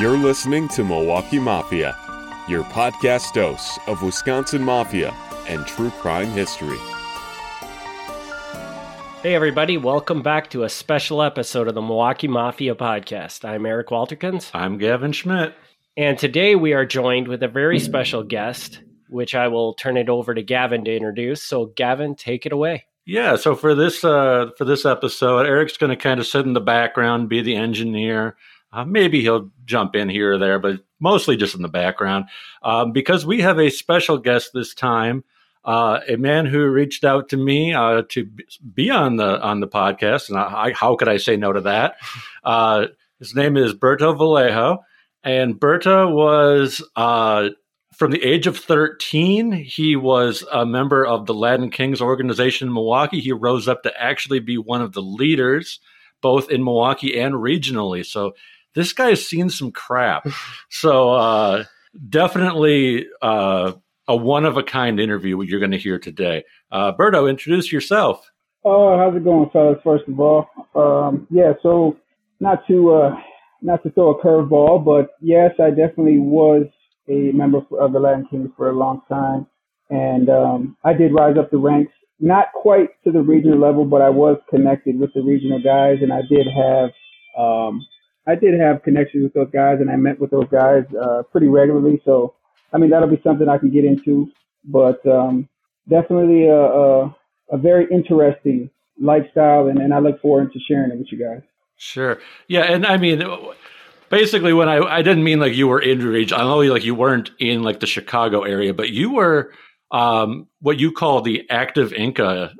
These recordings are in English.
You're listening to Milwaukee Mafia, your podcast dose of Wisconsin Mafia and true crime history. Hey, everybody, welcome back to a special episode of the Milwaukee Mafia podcast. I'm Eric Walterkins. I'm Gavin Schmidt. And today we are joined with a very special guest, which I will turn it over to Gavin to introduce. So, Gavin, take it away. Yeah, so for this uh, for this episode, Eric's going to kind of sit in the background, be the engineer. Uh, maybe he'll jump in here or there, but mostly just in the background um, because we have a special guest this time. Uh, a man who reached out to me uh, to be on the on the podcast, and I, how could I say no to that? Uh, his name is Berto Vallejo, and Berto was uh, from the age of 13, he was a member of the Latin Kings organization in Milwaukee. He rose up to actually be one of the leaders, both in Milwaukee and regionally. So this guy has seen some crap. So uh, definitely uh, a one of a kind interview you're going to hear today. Uh, Berto, introduce yourself. Oh, how's it going, fellas? First of all, um, yeah. So not to uh, not to throw a curveball, but yes, I definitely was a member of the Latin Kings for a long time, and um, I did rise up the ranks. Not quite to the regional level, but I was connected with the regional guys, and I did have um, I did have connections with those guys, and I met with those guys uh, pretty regularly. So, I mean, that'll be something I can get into, but um, definitely a, a, a very interesting lifestyle, and, and I look forward to sharing it with you guys. Sure. Yeah, and I mean, basically, when I I didn't mean like you were in region. I know like you weren't in like the Chicago area, but you were um, what you call the active Inca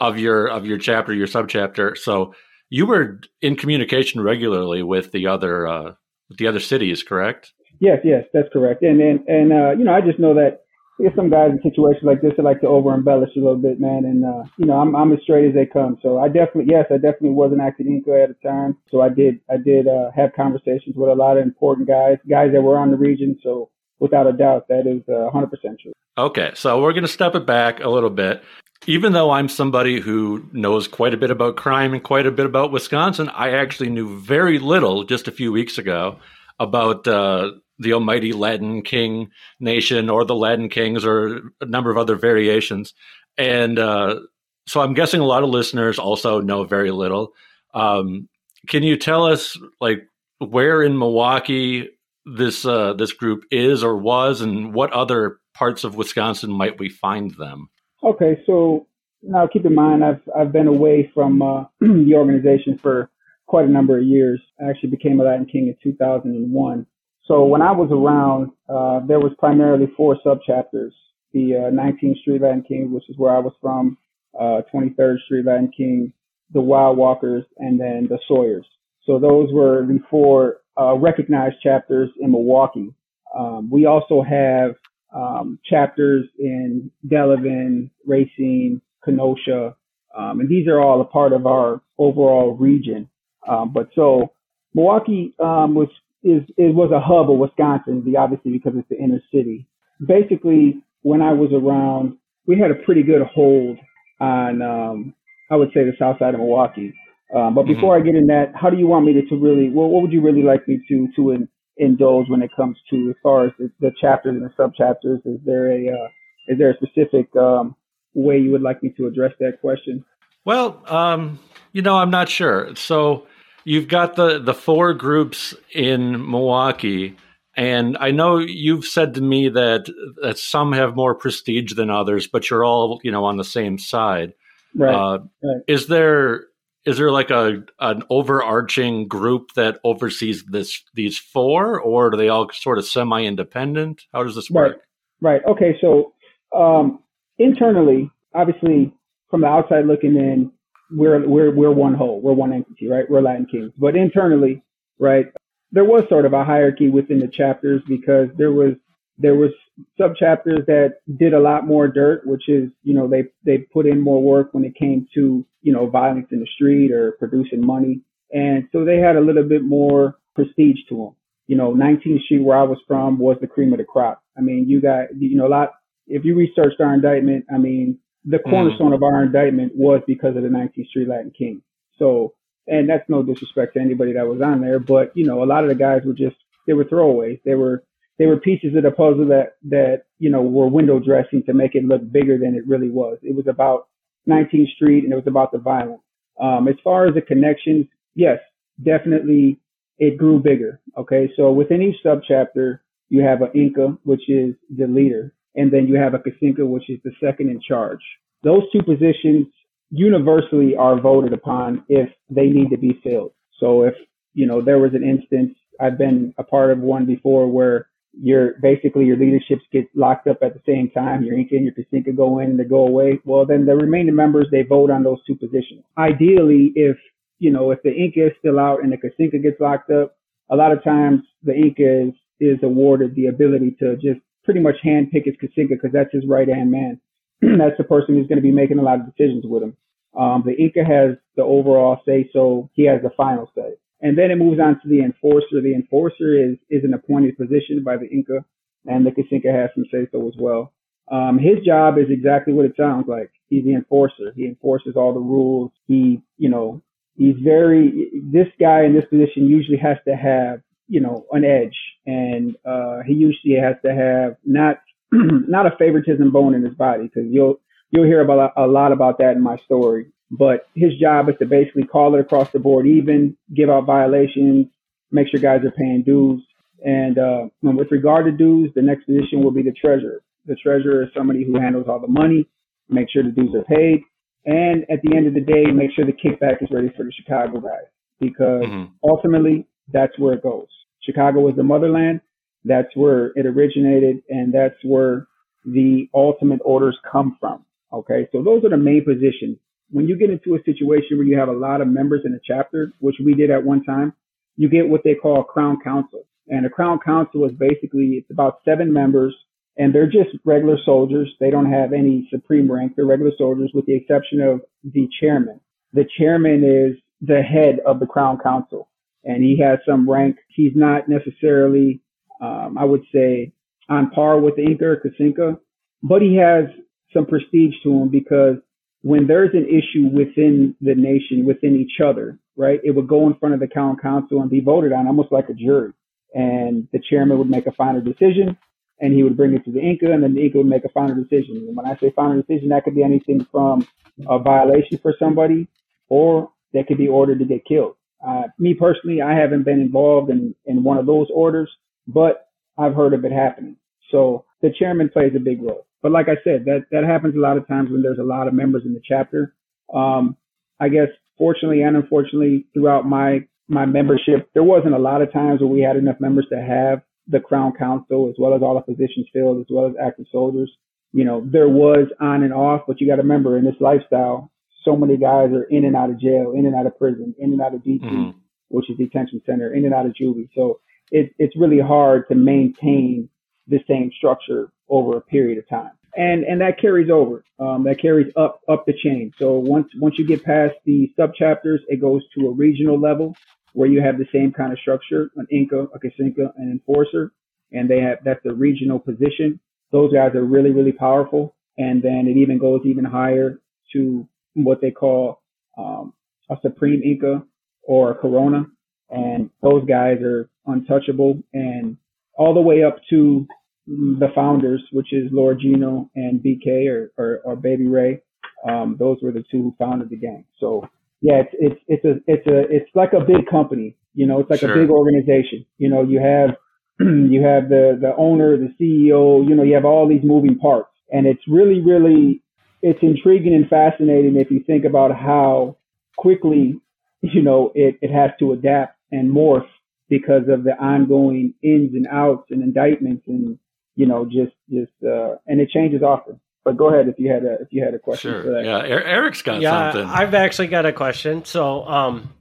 of your of your chapter, your subchapter. So you were in communication regularly with the other uh, with the other cities, correct? Yes, yes, that's correct. And and and uh, you know, I just know that there's some guys in situations like this that like to over embellish a little bit, man. And uh, you know, I'm I'm as straight as they come. So I definitely, yes, I definitely was an active Inca at the time. So I did I did uh, have conversations with a lot of important guys, guys that were on the region. So without a doubt, that is uh, 100% true. Okay, so we're going to step it back a little bit. Even though I'm somebody who knows quite a bit about crime and quite a bit about Wisconsin, I actually knew very little just a few weeks ago about uh, the almighty Latin King nation or the Latin Kings or a number of other variations. And uh, so I'm guessing a lot of listeners also know very little. Um, can you tell us, like, where in Milwaukee this uh, this group is or was, and what other parts of Wisconsin might we find them? Okay, so now keep in mind I've I've been away from uh, the organization for quite a number of years. I actually became a Latin King in 2001. So when I was around, uh, there was primarily four subchapters: the uh, 19th Street Latin Kings, which is where I was from, uh, 23rd Street Latin King, the Wild Walkers, and then the Sawyers. So those were the four uh, recognized chapters in Milwaukee. Um, we also have um, chapters in Delavan, Racine, Kenosha, um, and these are all a part of our overall region. Um, but so Milwaukee um, was is it was a hub of Wisconsin, obviously because it's the inner city. Basically, when I was around, we had a pretty good hold on um, I would say the south side of Milwaukee. Um, but before mm-hmm. I get in that, how do you want me to, to really, well, what would you really like me to to in, indulge when it comes to as far as the, the chapters and the subchapters? Is there a uh, is there a specific um, way you would like me to address that question? Well, um, you know, I'm not sure. So you've got the the four groups in Milwaukee, and I know you've said to me that that some have more prestige than others, but you're all you know on the same side. Right. Uh, right. Is there is there like a an overarching group that oversees this these four, or are they all sort of semi independent? How does this work? Right. Right. Okay. So um, internally, obviously, from the outside looking in, we're we're we're one whole. We're one entity, right? We're Latin Kings. But internally, right, there was sort of a hierarchy within the chapters because there was there was sub chapters that did a lot more dirt, which is, you know, they, they put in more work when it came to, you know, violence in the street or producing money. And so they had a little bit more prestige to them. You know, 19th Street, where I was from, was the cream of the crop. I mean, you got, you know, a lot, if you researched our indictment, I mean, the mm. cornerstone mm. of our indictment was because of the 19th Street Latin King. So, and that's no disrespect to anybody that was on there, but, you know, a lot of the guys were just they were throwaways. They were they were pieces of the puzzle that that you know were window dressing to make it look bigger than it really was. It was about 19th Street and it was about the violence. Um, as far as the connections, yes, definitely it grew bigger. Okay, so within each subchapter, you have an Inca, which is the leader, and then you have a Kasinka, which is the second in charge. Those two positions universally are voted upon if they need to be filled. So if you know there was an instance, I've been a part of one before where your basically your leaderships get locked up at the same time. Your Inca and your Kasinka go in and they go away. Well, then the remaining members they vote on those two positions. Ideally, if you know if the Inca is still out and the Kasinka gets locked up, a lot of times the Inca is is awarded the ability to just pretty much handpick his Kasinka because that's his right hand man. that's the person who's going to be making a lot of decisions with him. Um, the Inca has the overall say, so he has the final say. And then it moves on to the enforcer. The enforcer is is an appointed position by the Inca, and the Kasinka has some say so as well. Um, his job is exactly what it sounds like. He's the enforcer. He enforces all the rules. He, you know, he's very. This guy in this position usually has to have, you know, an edge, and uh, he usually has to have not not a favoritism bone in his body because you'll you'll hear about a lot about that in my story. But his job is to basically call it across the board, even give out violations, make sure guys are paying dues. And uh, with regard to dues, the next position will be the treasurer. The treasurer is somebody who handles all the money, make sure the dues are paid, and at the end of the day, make sure the kickback is ready for the Chicago guys because mm-hmm. ultimately that's where it goes. Chicago is the motherland. That's where it originated, and that's where the ultimate orders come from. Okay, so those are the main positions. When you get into a situation where you have a lot of members in a chapter, which we did at one time, you get what they call a crown council. And a crown council is basically, it's about seven members and they're just regular soldiers. They don't have any supreme rank. They're regular soldiers with the exception of the chairman. The chairman is the head of the crown council and he has some rank. He's not necessarily, um, I would say, on par with the Inca or Kasinka, but he has some prestige to him because when there's an issue within the nation, within each other, right, it would go in front of the crown council and be voted on almost like a jury. And the chairman would make a final decision and he would bring it to the Inca and then the Inca would make a final decision. And when I say final decision, that could be anything from a violation for somebody or they could be ordered to get killed. Uh, me personally, I haven't been involved in, in one of those orders, but I've heard of it happening. So the chairman plays a big role. But like I said, that, that happens a lot of times when there's a lot of members in the chapter. Um, I guess fortunately and unfortunately throughout my, my membership, there wasn't a lot of times where we had enough members to have the Crown Council as well as all the positions filled as well as active soldiers. You know, there was on and off, but you got to remember in this lifestyle, so many guys are in and out of jail, in and out of prison, in and out of DT, mm-hmm. which is detention center, in and out of juvie. So it, it's really hard to maintain the same structure over a period of time. And and that carries over. Um, that carries up up the chain. So once once you get past the sub chapters, it goes to a regional level where you have the same kind of structure, an Inca, a Kasinka, an enforcer, and they have that's the regional position. Those guys are really, really powerful. And then it even goes even higher to what they call um, a Supreme Inca or a Corona. And those guys are untouchable and all the way up to the founders, which is Lord Gino and BK or, or, or Baby Ray. Um, those were the two who founded the gang. So yeah, it's, it's, it's a, it's a, it's like a big company, you know, it's like sure. a big organization. You know, you have, you have the, the owner, the CEO, you know, you have all these moving parts and it's really, really, it's intriguing and fascinating if you think about how quickly, you know, it, it has to adapt and morph because of the ongoing ins and outs and indictments and you know, just just uh, and it changes often. But go ahead if you had a if you had a question. Sure. Yeah, Eric's got yeah, something. I've actually got a question. So, um,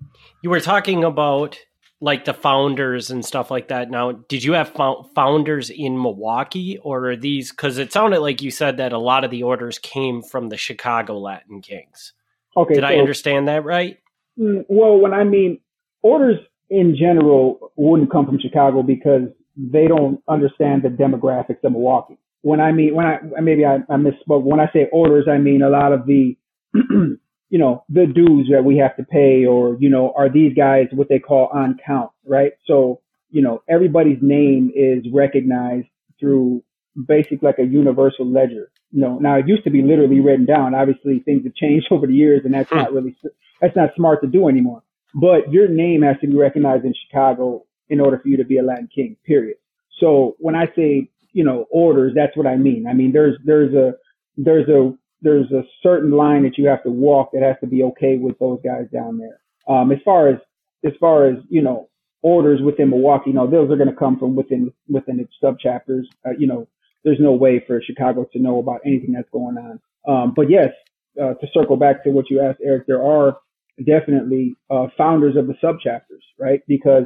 you were talking about like the founders and stuff like that. Now, did you have founders in Milwaukee, or are these? Because it sounded like you said that a lot of the orders came from the Chicago Latin Kings. Okay, did so, I understand that right? Mm, well, when I mean orders in general wouldn't come from Chicago because they don't understand the demographics of Milwaukee. When I mean, when I, maybe I, I misspoke. When I say orders, I mean a lot of the, you know, the dues that we have to pay or, you know, are these guys what they call on count, right? So, you know, everybody's name is recognized through basic like a universal ledger. You know, now it used to be literally written down. Obviously, things have changed over the years, and that's not hmm. really that's not smart to do anymore. But your name has to be recognized in Chicago in order for you to be a Latin King. Period. So when I say you know orders, that's what I mean. I mean there's there's a there's a there's a certain line that you have to walk that has to be okay with those guys down there. Um, as far as as far as you know orders within Milwaukee, you know those are going to come from within within its sub chapters. Uh, you know, there's no way for Chicago to know about anything that's going on. Um, but yes, uh, to circle back to what you asked, Eric, there are definitely uh, founders of the sub chapters, right? Because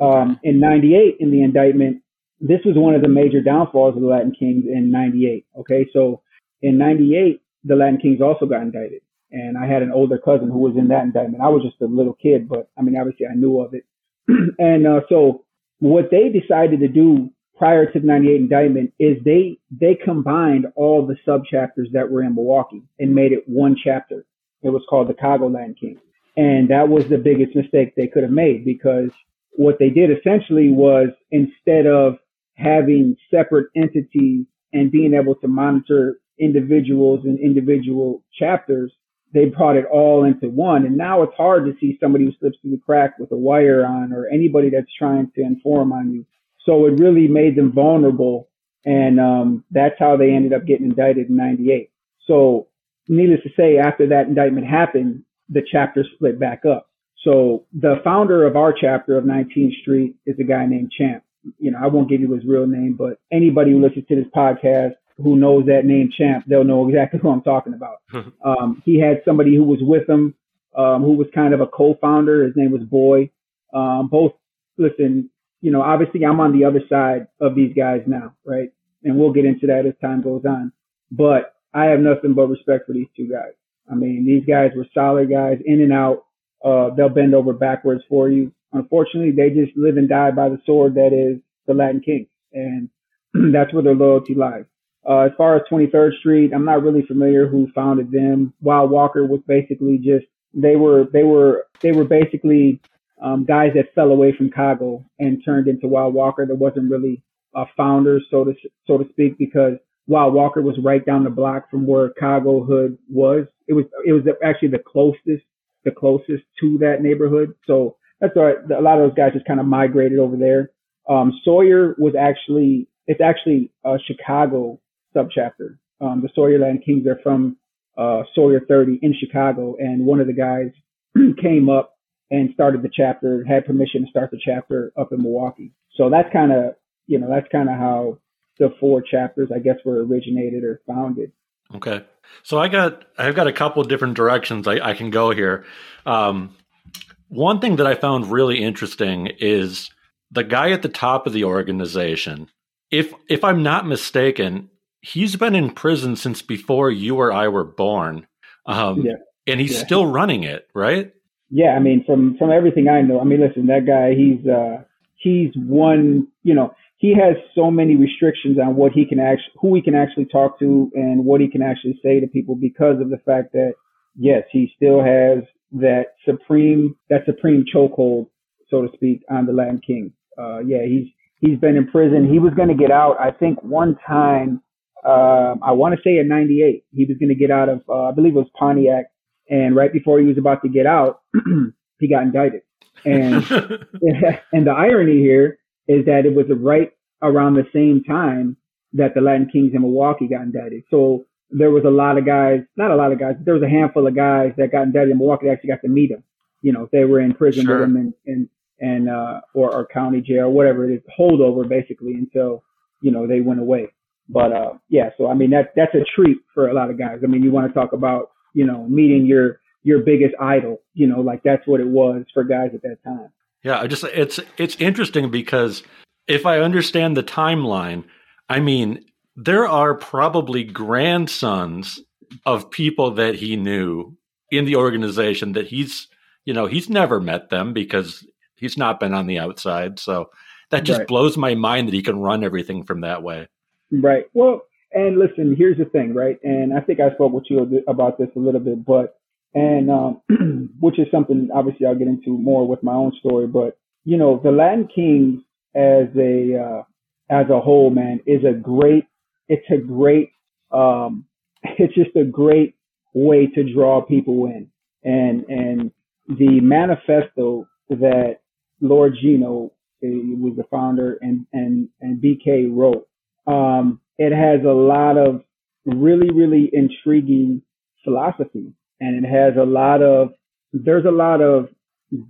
um, in '98, in the indictment, this was one of the major downfalls of the Latin Kings in '98. Okay, so in '98, the Latin Kings also got indicted. And I had an older cousin who was in that indictment. I was just a little kid, but I mean, obviously I knew of it. and uh, so what they decided to do prior to the 98 indictment is they, they combined all the sub chapters that were in Milwaukee and made it one chapter. It was called the Chicago Latin Kings. And that was the biggest mistake they could have made because what they did essentially was instead of having separate entities and being able to monitor individuals and individual chapters, they brought it all into one. And now it's hard to see somebody who slips through the crack with a wire on or anybody that's trying to inform on you. So it really made them vulnerable. And um, that's how they ended up getting indicted in 98. So needless to say, after that indictment happened, the chapter split back up. So the founder of our chapter of 19th Street is a guy named Champ. You know, I won't give you his real name, but anybody who listens to this podcast who knows that name Champ, they'll know exactly who I'm talking about. um, he had somebody who was with him, um, who was kind of a co-founder. His name was Boy. Um, both, listen, you know, obviously I'm on the other side of these guys now, right? And we'll get into that as time goes on. But I have nothing but respect for these two guys. I mean, these guys were solid guys, in and out. Uh, they'll bend over backwards for you. Unfortunately, they just live and die by the sword that is the Latin King. And that's where their loyalty lies. Uh, as far as 23rd Street, I'm not really familiar who founded them. Wild Walker was basically just they were they were they were basically um, guys that fell away from Chicago and turned into Wild Walker. There wasn't really a founder, so to so to speak, because Wild Walker was right down the block from where Chicago Hood was. It was it was actually the closest the closest to that neighborhood. So that's all right. A lot of those guys just kind of migrated over there. Um, Sawyer was actually it's actually a Chicago subchapter. Um, the Sawyerland Kings are from uh, Sawyer 30 in Chicago, and one of the guys came up and started the chapter, had permission to start the chapter up in Milwaukee. So that's kind of, you know, that's kind of how the four chapters, I guess, were originated or founded. Okay. So I got, I've got a couple of different directions I, I can go here. Um, one thing that I found really interesting is the guy at the top of the organization. If if I'm not mistaken, he's been in prison since before you or I were born. Um, yeah. And he's yeah. still running it, right? Yeah, I mean, from from everything I know, I mean, listen, that guy, he's uh, he's one. You know, he has so many restrictions on what he can actually, who he can actually talk to, and what he can actually say to people because of the fact that yes, he still has that supreme that supreme chokehold, so to speak, on the Latin King. Uh, yeah, he's he's been in prison. He was going to get out, I think, one time uh, I want to say in 98, he was going to get out of, uh, I believe it was Pontiac. And right before he was about to get out, he got indicted. And, and the irony here is that it was right around the same time that the Latin Kings in Milwaukee got indicted. So there was a lot of guys, not a lot of guys, but there was a handful of guys that got indicted in Milwaukee that actually got to meet him. You know, they were in prison sure. with him and, and, and, uh, or, or county jail, whatever it is, holdover basically until, you know, they went away. But uh, yeah, so I mean that that's a treat for a lot of guys. I mean, you want to talk about you know meeting your your biggest idol, you know, like that's what it was for guys at that time. Yeah, I just it's it's interesting because if I understand the timeline, I mean there are probably grandsons of people that he knew in the organization that he's you know he's never met them because he's not been on the outside so that just right. blows my mind that he can run everything from that way Right. Well, and listen, here's the thing, right? And I think I spoke with you about this a little bit, but and um, which is something obviously I'll get into more with my own story. But you know, the Latin Kings as a uh, as a whole, man, is a great. It's a great. Um, it's just a great way to draw people in, and and the manifesto that Lord Gino was the founder and and and BK wrote. Um, it has a lot of really really intriguing philosophy, and it has a lot of there's a lot of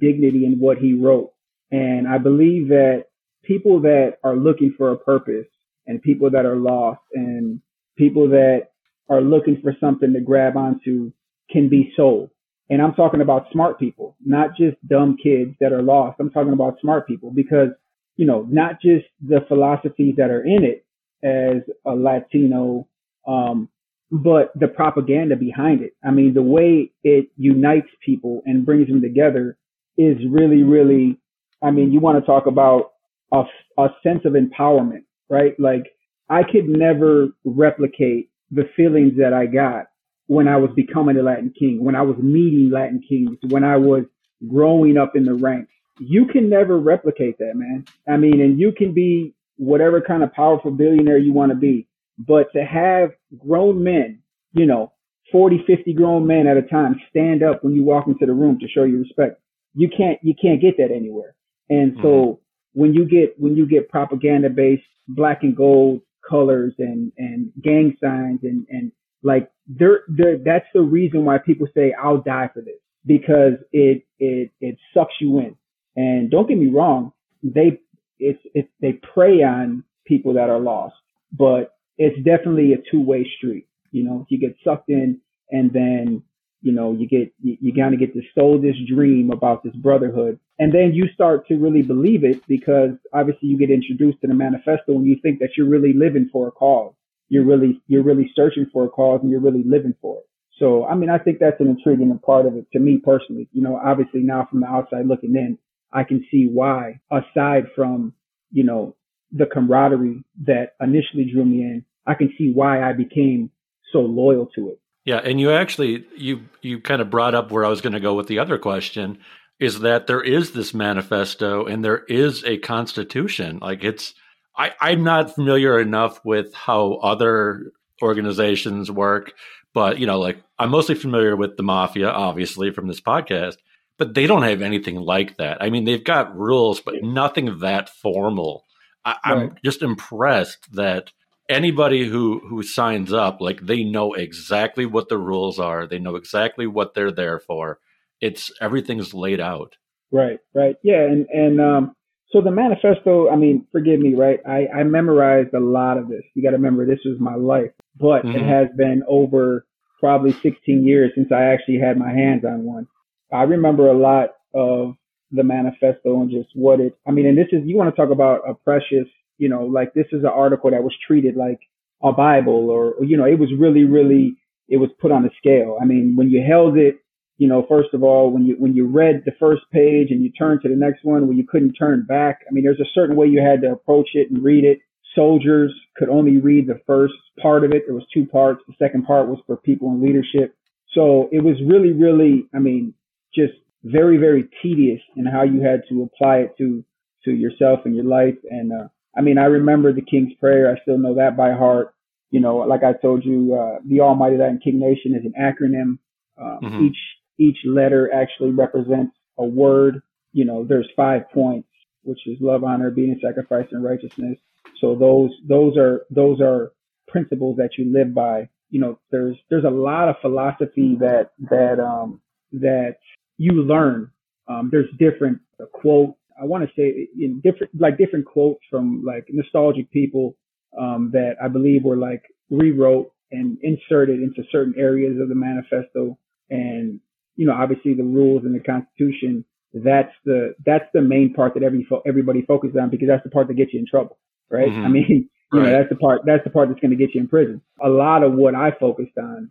dignity in what he wrote, and I believe that people that are looking for a purpose and people that are lost and people that are looking for something to grab onto can be sold. And I'm talking about smart people, not just dumb kids that are lost. I'm talking about smart people because, you know, not just the philosophies that are in it as a Latino, um, but the propaganda behind it. I mean, the way it unites people and brings them together is really, really, I mean, you want to talk about a, a sense of empowerment, right? Like I could never replicate the feelings that I got when I was becoming a Latin King, when I was meeting Latin Kings, when I was growing up in the ranks. You can never replicate that, man. I mean, and you can be whatever kind of powerful billionaire you want to be, but to have grown men, you know, 40, 50 grown men at a time stand up when you walk into the room to show you respect. You can't, you can't get that anywhere. And so mm-hmm. when you get, when you get propaganda based black and gold colors and, and gang signs and, and like there, there, that's the reason why people say, I'll die for this because it, it, it sucks you in. And don't get me wrong. They, it's, it's, they prey on people that are lost, but it's definitely a two way street. You know, you get sucked in and then, you know, you get, you, you kind of get to sold this dream about this brotherhood. And then you start to really believe it because obviously you get introduced to the manifesto and you think that you're really living for a cause you're really you're really searching for a cause and you're really living for it. So I mean I think that's an intriguing part of it to me personally. You know, obviously now from the outside looking in, I can see why, aside from, you know, the camaraderie that initially drew me in, I can see why I became so loyal to it. Yeah, and you actually you you kind of brought up where I was going to go with the other question is that there is this manifesto and there is a constitution. Like it's I, I'm not familiar enough with how other organizations work, but you know, like I'm mostly familiar with the mafia, obviously, from this podcast. But they don't have anything like that. I mean, they've got rules, but nothing that formal. I, am just impressed that anybody who who signs up, like they know exactly what the rules are. They know exactly what they're there for. It's everything's laid out. Right, right, yeah, and and um, so the manifesto, I mean, forgive me, right? I, I memorized a lot of this. You got to remember, this was my life, but mm-hmm. it has been over probably 16 years since I actually had my hands on one. I remember a lot of the manifesto and just what it, I mean, and this is, you want to talk about a precious, you know, like this is an article that was treated like a Bible or, you know, it was really, really, it was put on a scale. I mean, when you held it you know, first of all, when you when you read the first page and you turned to the next one where you couldn't turn back, I mean, there's a certain way you had to approach it and read it. Soldiers could only read the first part of it. There was two parts. The second part was for people in leadership. So it was really, really, I mean, just very, very tedious in how you had to apply it to to yourself and your life. And uh, I mean, I remember the King's Prayer. I still know that by heart. You know, like I told you, uh, the Almighty Latin King Nation is an acronym. Um, mm-hmm. Each each letter actually represents a word. You know, there's five points, which is love, honor, obedience, sacrifice, and righteousness. So those those are those are principles that you live by. You know, there's there's a lot of philosophy that that um that you learn. Um, there's different uh, quotes. I want to say in different like different quotes from like nostalgic people um, that I believe were like rewrote and inserted into certain areas of the manifesto. And you know, obviously the rules and the Constitution. That's the that's the main part that every everybody focuses on because that's the part that gets you in trouble, right? Mm-hmm. I mean, you know, that's the part that's the part that's going to get you in prison. A lot of what I focused on,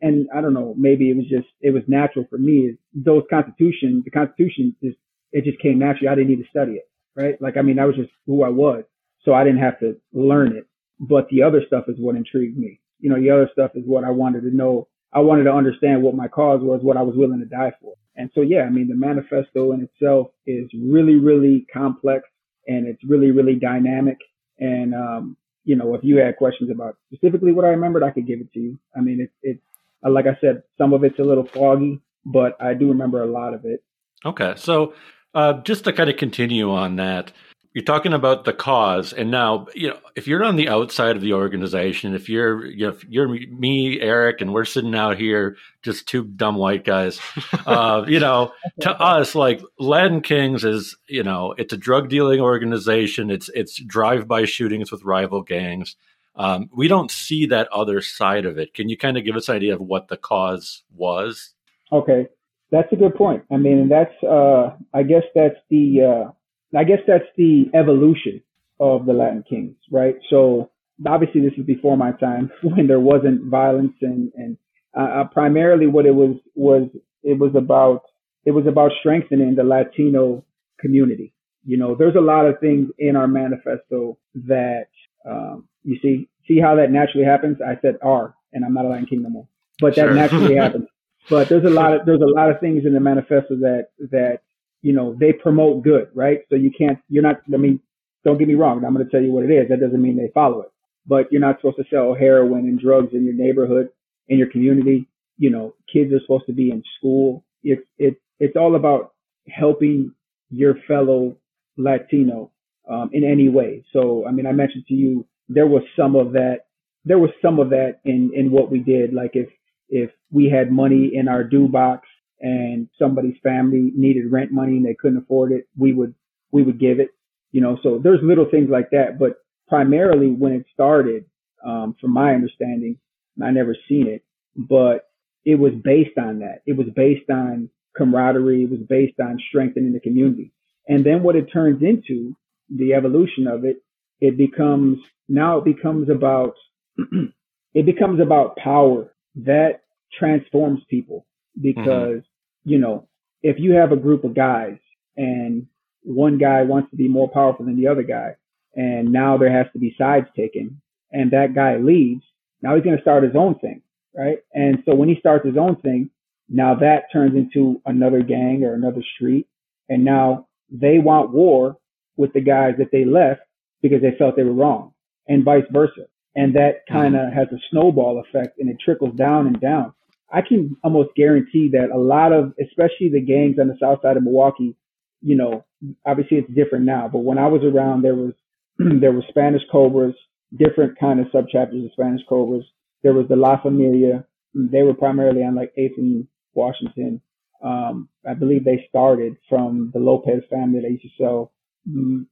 and I don't know, maybe it was just it was natural for me. Is those Constitution, the Constitution just it just came naturally. I didn't need to study it, right? Like I mean, that was just who I was, so I didn't have to learn it. But the other stuff is what intrigued me. You know, the other stuff is what I wanted to know I wanted to understand what my cause was, what I was willing to die for. And so, yeah, I mean, the manifesto in itself is really, really complex and it's really really dynamic. And um, you know, if you had questions about specifically what I remembered, I could give it to you. I mean, it's it's like I said, some of it's a little foggy, but I do remember a lot of it. Okay, so uh, just to kind of continue on that, you're talking about the cause, and now you know if you're on the outside of the organization, if you're you know, if you're me, Eric, and we're sitting out here just two dumb white guys, uh, you know, to us like Latin Kings is you know it's a drug dealing organization. It's it's drive by shootings with rival gangs. Um, we don't see that other side of it. Can you kind of give us an idea of what the cause was? Okay, that's a good point. I mean, that's uh, I guess that's the uh, I guess that's the evolution of the Latin Kings, right? So obviously this is before my time when there wasn't violence and and uh, uh, primarily what it was was it was about it was about strengthening the Latino community. You know, there's a lot of things in our manifesto that um, you see see how that naturally happens. I said R, and I'm not a Latin King no more, but that sure. naturally happens. But there's a lot of there's a lot of things in the manifesto that that you know, they promote good, right? So you can't, you're not, I mean, don't get me wrong. I'm going to tell you what it is. That doesn't mean they follow it, but you're not supposed to sell heroin and drugs in your neighborhood, in your community. You know, kids are supposed to be in school. It's, it's, it's all about helping your fellow Latino, um, in any way. So, I mean, I mentioned to you, there was some of that, there was some of that in, in what we did. Like if, if we had money in our due box and somebody's family needed rent money and they couldn't afford it, we would we would give it. You know, so there's little things like that. But primarily when it started, um, from my understanding, I never seen it, but it was based on that. It was based on camaraderie. It was based on strengthening the community. And then what it turns into, the evolution of it, it becomes now it becomes about it becomes about power that transforms people mm-hmm. because you know, if you have a group of guys and one guy wants to be more powerful than the other guy, and now there has to be sides taken, and that guy leaves, now he's going to start his own thing, right? And so when he starts his own thing, now that turns into another gang or another street, and now they want war with the guys that they left because they felt they were wrong, and vice versa. And that kind of has a snowball effect, and it trickles down and down. I can almost guarantee that a lot of, especially the gangs on the south side of Milwaukee, you know, obviously it's different now, but when I was around, there was, there were Spanish Cobras, different kind of subchapters of Spanish Cobras. There was the La Familia. They were primarily on like 8th and Washington. Um, I believe they started from the Lopez family that used to sell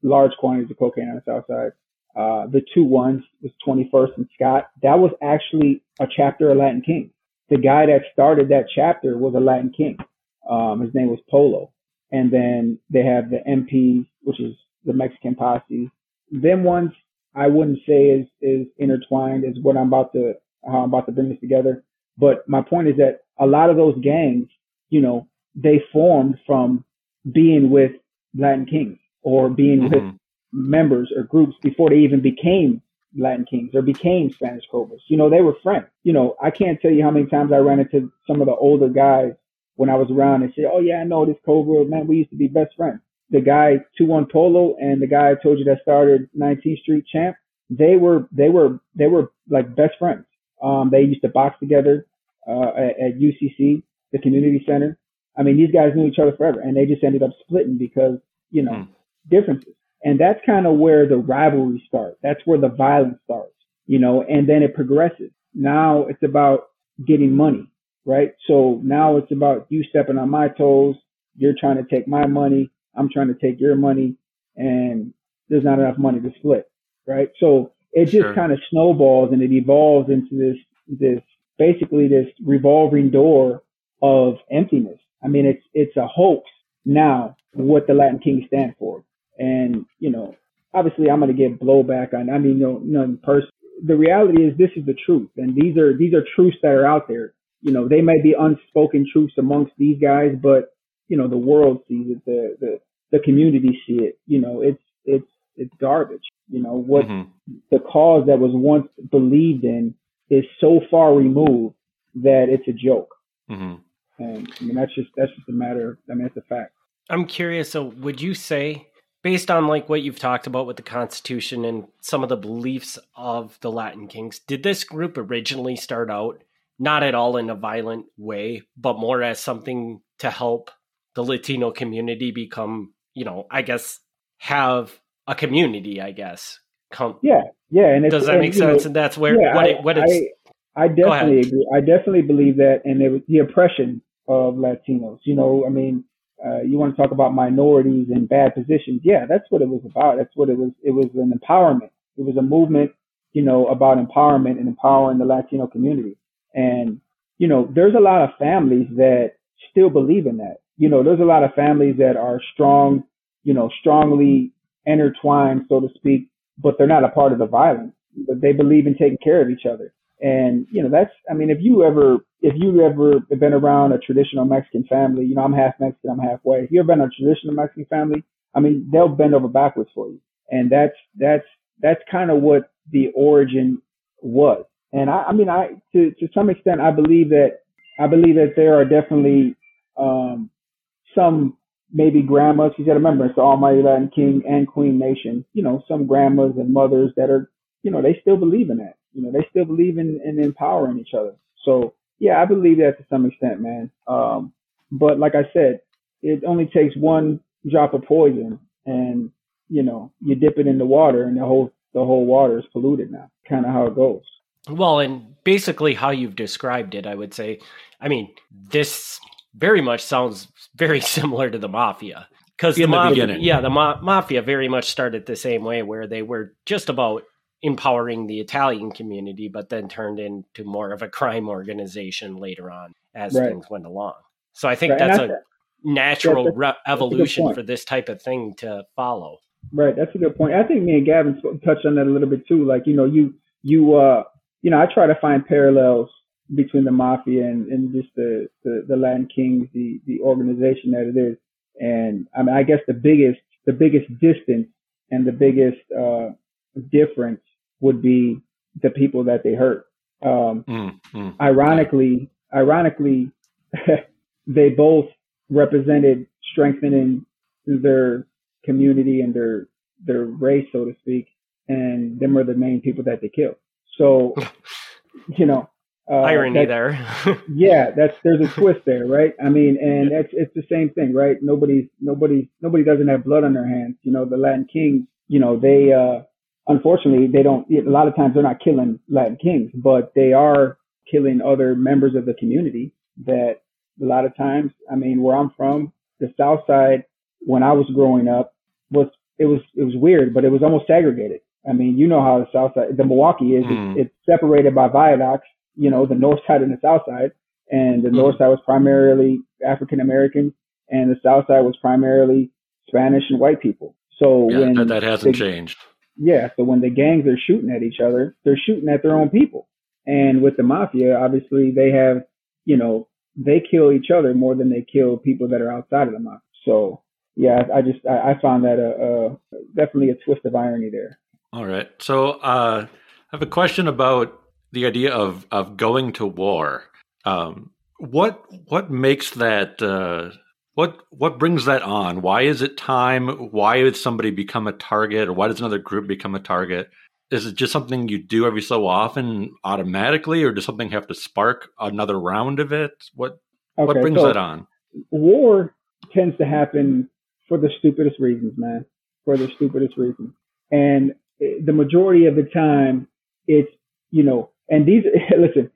large quantities of cocaine on the south side. Uh, the two ones was 21st and Scott. That was actually a chapter of Latin King the guy that started that chapter was a Latin king. Um, his name was Polo. And then they have the MP, which is the Mexican posse. Them ones I wouldn't say is is intertwined is what I'm about to how I'm about to bring this together. But my point is that a lot of those gangs, you know, they formed from being with Latin kings or being mm-hmm. with members or groups before they even became Latin Kings or became Spanish Cobras. You know, they were friends. You know, I can't tell you how many times I ran into some of the older guys when I was around and say, "Oh yeah, I know this Cobra. Man, we used to be best friends." The guy Two One Polo and the guy I told you that started 19th Street Champ, they were they were they were like best friends. Um, they used to box together uh, at, at UCC, the community center. I mean, these guys knew each other forever, and they just ended up splitting because you know mm. differences. And that's kind of where the rivalry starts. That's where the violence starts, you know, and then it progresses. Now it's about getting money, right? So now it's about you stepping on my toes. You're trying to take my money. I'm trying to take your money and there's not enough money to split, right? So it just sure. kind of snowballs and it evolves into this, this basically this revolving door of emptiness. I mean, it's, it's a hoax now what the Latin Kings stand for. And, you know, obviously I'm going to get blowback on, I mean, no, none person. The reality is this is the truth. And these are, these are truths that are out there. You know, they may be unspoken truths amongst these guys, but, you know, the world sees it, the, the, the community see it. You know, it's, it's, it's garbage. You know, what mm-hmm. the cause that was once believed in is so far removed that it's a joke. Mm-hmm. And I mean, that's just, that's just a matter of, I mean, it's a fact. I'm curious. So would you say based on like what you've talked about with the Constitution and some of the beliefs of the Latin Kings, did this group originally start out not at all in a violent way, but more as something to help the Latino community become, you know, I guess have a community, I guess. Come, yeah, yeah. And does that make sense? Know, and that's where yeah, what, I, it, what it's. I, I definitely agree. I definitely believe that, and it the oppression of Latinos. You know, I mean, uh, you want to talk about minorities in bad positions? Yeah, that's what it was about. That's what it was. It was an empowerment. It was a movement, you know, about empowerment and empowering the Latino community. And you know, there's a lot of families that still believe in that. You know, there's a lot of families that are strong, you know, strongly intertwined, so to speak, but they're not a part of the violence. But they believe in taking care of each other. And you know, that's I mean, if you ever if you've ever been around a traditional Mexican family, you know, I'm half Mexican, I'm half white. If you ever been a traditional Mexican family, I mean, they'll bend over backwards for you. And that's that's that's kind of what the origin was. And I, I mean, I to to some extent, I believe that I believe that there are definitely um, some maybe grandmas. You got to remember, it's the Almighty Latin King and Queen Nation. You know, some grandmas and mothers that are, you know, they still believe in that. You know, they still believe in, in empowering each other. So yeah, I believe that to some extent, man. Um, but like I said, it only takes one drop of poison, and you know, you dip it in the water, and the whole the whole water is polluted now. Kind of how it goes. Well, and basically how you've described it, I would say. I mean, this very much sounds very similar to the mafia because the, the mafia, yeah, the ma- mafia very much started the same way, where they were just about empowering the Italian community, but then turned into more of a crime organization later on as right. things went along. So I think right. that's, a natural that's a, re- evolution for this type of thing to follow. Right, that's a good point. I think me and Gavin touched on that a little bit too. Like you know, you you uh you know, I try to find parallels between the mafia and, and just the, the the Latin Kings, the the organization that it is. And I mean, I guess the biggest the biggest distance and the biggest uh difference would be the people that they hurt. Um, mm, mm. Ironically, ironically, they both represented strengthening their community and their their race, so to speak, and them were the main people that they killed. So, you know, uh, irony there. yeah, that's there's a twist there, right? I mean, and it's it's the same thing, right? Nobody's nobody nobody doesn't have blood on their hands. You know, the Latin kings, you know, they uh unfortunately, they don't, a lot of times they're not killing Latin kings, but they are killing other members of the community that a lot of times, I mean, where I'm from, the South Side, when I was growing up, was, it was, it was weird, but it was almost segregated. I mean, you know how the South Side, the Milwaukee is, mm. it's, it's, separated by viaducts, you know, the North Side and the South Side. And the mm. North Side was primarily African American and the South Side was primarily Spanish and white people. So yeah, when that, that hasn't the, changed yeah, so when the gangs are shooting at each other, they're shooting at their own people. And with the mafia, obviously they have, you know, they kill each other more than they kill people that are outside of the mafia. So yeah, I, just I, I found that a, a, definitely a twist of irony there. All right, so uh, I have a question about the idea of of going to war. Um, what what makes that uh, what what brings that on? Why is it time? Why would somebody become a target, or why does another group become a target? Is it just something you do every so often automatically, or does something have to spark another round of it? What okay, what brings so that on? War tends to happen for the stupidest reasons, man. For the stupidest reasons, and the majority of the time, it's you know, and these listen.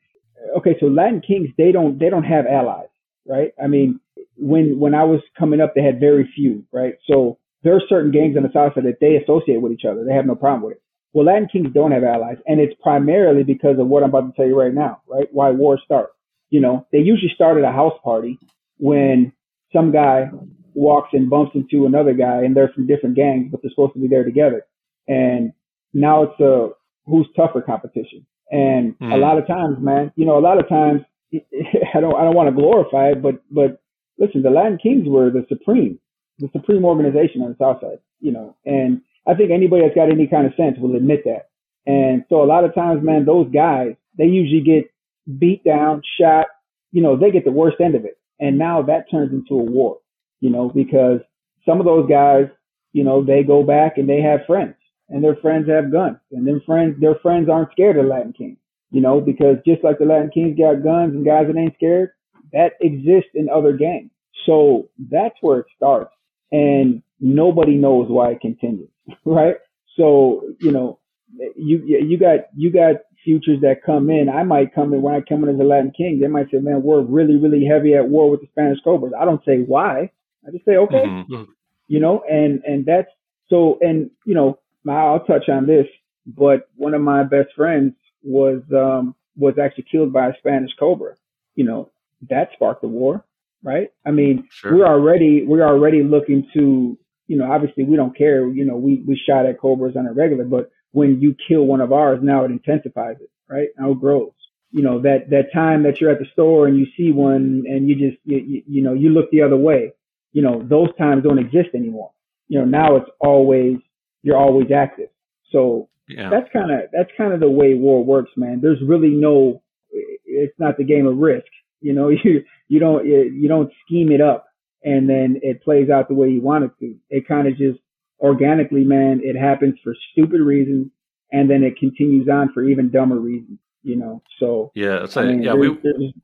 Okay, so Latin kings they don't they don't have allies, right? I mean, when when I was coming up, they had very few, right? So there are certain gangs on the south side that they associate with each other. They have no problem with it. Well, Latin Kings don't have allies, and it's primarily because of what I'm about to tell you right now, right? Why wars start. You know, they usually start at a house party when some guy walks and bumps into another guy, and they're from different gangs, but they're supposed to be there together. And now it's a who's tougher competition. And mm. a hmm. lot of times, man, you know, a lot of times I don't I don't want to glorify it, but but listen, the Latin Kings were the supreme, the supreme organization on the South Side, you know, and I think anybody that's got any kind of sense will admit that. And so a lot of times, man, those guys, they usually get beat down, shot, you know, they get the worst end of it. And now that turns into a war, you know, because some of those guys, you know, they go back and they have friends and their friends have guns and their friends, their friends aren't scared of Latin Kings, you know, because just like the Latin Kings got guns and guys that ain't scared, that exists in other games. So that's where it starts and nobody knows why it continues, right? So, you know, you, you got, you got futures that come in. I might come in when I come in as a Latin King. They might say, man, we're really, really heavy at war with the Spanish Cobras. I don't say why. I just say, okay, mm-hmm. you know, and, and that's so, and, you know, I'll touch on this, but one of my best friends was, um, was actually killed by a Spanish Cobra. You know, that sparked the war, right? I mean, sure. we're already, we're already looking to, you know, obviously we don't care. You know, we, we shot at Cobras on a regular, but when you kill one of ours, now it intensifies it, right? Now it grows. You know, that, that time that you're at the store and you see one and you just, you, you, you know, you look the other way, you know, those times don't exist anymore. You know, now it's always, you're always active. So yeah. that's kind of, that's kind of the way war works, man. There's really no, it's not the game of risk. You know, you, you don't, you don't scheme it up and then it plays out the way you want it to. It kind of just organically, man, it happens for stupid reasons, and then it continues on for even dumber reasons. You know, so yeah, so, I mean, yeah, we.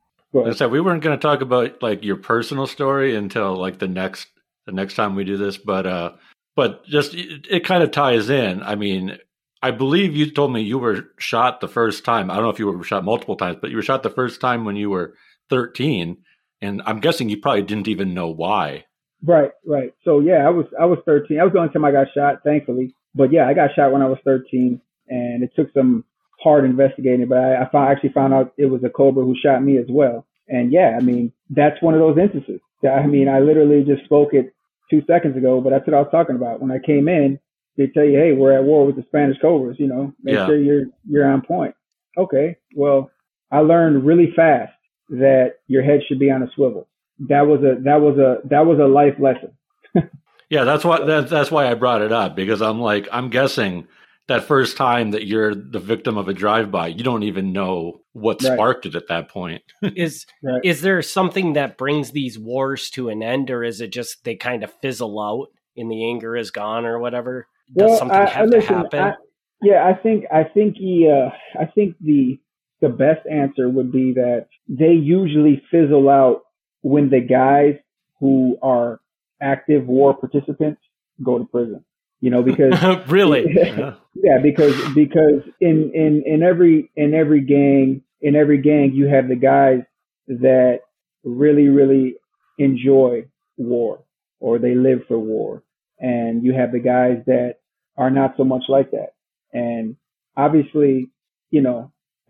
I said we weren't going to talk about like your personal story until like the next the next time we do this, but uh, but just it, it kind of ties in. I mean, I believe you told me you were shot the first time. I don't know if you were shot multiple times, but you were shot the first time when you were 13, and I'm guessing you probably didn't even know why. Right, right. So yeah, I was I was 13. I was the only time I got shot, thankfully. But yeah, I got shot when I was 13, and it took some hard investigating. But I, I found, actually found out it was a Cobra who shot me as well. And yeah, I mean that's one of those instances. I mean, I literally just spoke it two seconds ago, but that's what I was talking about. When I came in, they tell you, hey, we're at war with the Spanish Cobras. You know, make yeah. sure you're you're on point. Okay, well, I learned really fast that your head should be on a swivel that was a that was a that was a life lesson. yeah, that's why that, that's why I brought it up because I'm like I'm guessing that first time that you're the victim of a drive-by, you don't even know what right. sparked it at that point. is right. is there something that brings these wars to an end, or is it just they kind of fizzle out and the anger is gone, or whatever? Does well, something I, have I, listen, to happen? I, yeah, I think I think he uh, I think the the best answer would be that they usually fizzle out when the guys who are active war participants go to prison. You know, because really, yeah. because because in in in every in every gang in every gang you have the guys that really really enjoy war or they live for war, and you have the guys that are not so much like that. And obviously, you know,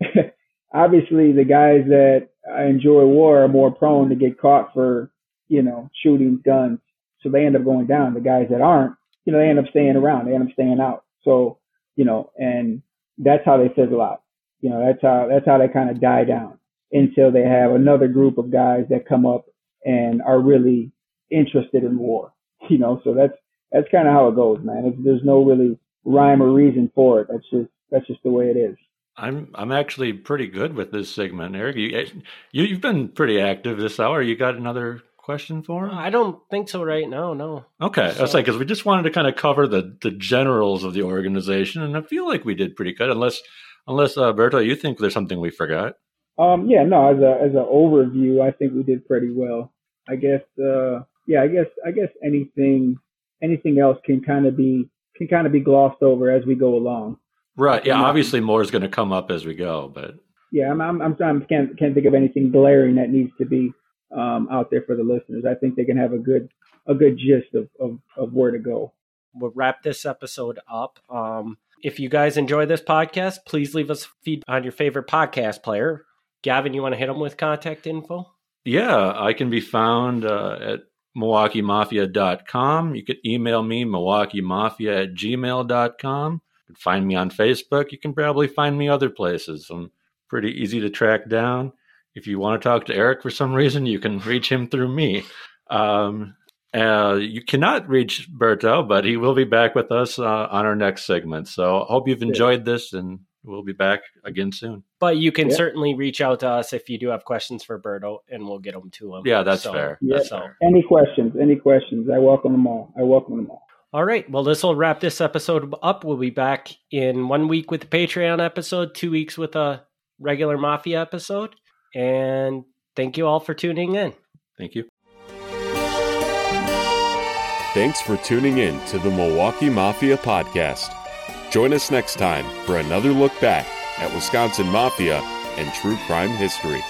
obviously the guys that enjoy war are more prone to get caught for, you know, shooting guns. So they end up going down. The guys that aren't, you know, they end up staying around. They end up staying out. So, you know, and that's how they fizzle out. You know, that's how, that's how they kind of die down until they have another group of guys that come up and are really interested in war. You know, so that's, that's kind of how it goes, man. It's, there's no really rhyme or reason for it. That's just, that's just the way it is. I'm I'm actually pretty good with this segment, Eric. You, eh, you you've been pretty active this hour. You got another question for him? I don't think so right now. No. Okay, so. I was like, because we just wanted to kind of cover the the generals of the organization, and I feel like we did pretty good. Unless unless uh, Berto, you think there's something we forgot? Um, yeah, no. As a as an overview, I think we did pretty well. I guess. Uh, yeah, I guess I guess anything anything else can kind of be can kind of be glossed over as we go along. Right. Yeah. Obviously, more is going to come up as we go, but yeah, I'm I'm, I'm I can't can't think of anything glaring that needs to be um, out there for the listeners. I think they can have a good a good gist of of, of where to go. We'll wrap this episode up. Um, if you guys enjoy this podcast, please leave us feed on your favorite podcast player. Gavin, you want to hit them with contact info? Yeah, I can be found uh, at MilwaukeeMafia.com. You can email me, MilwaukeeMafia at gmail.com can find me on Facebook. You can probably find me other places. I'm pretty easy to track down. If you want to talk to Eric for some reason, you can reach him through me. Um, uh, you cannot reach Berto, but he will be back with us uh, on our next segment. So I hope you've enjoyed this, and we'll be back again soon. But you can yeah. certainly reach out to us if you do have questions for Berto, and we'll get them to him. Yeah, that's so, fair. Yeah. That's fair. Any questions? Any questions? I welcome them all. I welcome them all. All right. Well, this will wrap this episode up. We'll be back in one week with the Patreon episode, two weeks with a regular Mafia episode. And thank you all for tuning in. Thank you. Thanks for tuning in to the Milwaukee Mafia Podcast. Join us next time for another look back at Wisconsin Mafia and true crime history.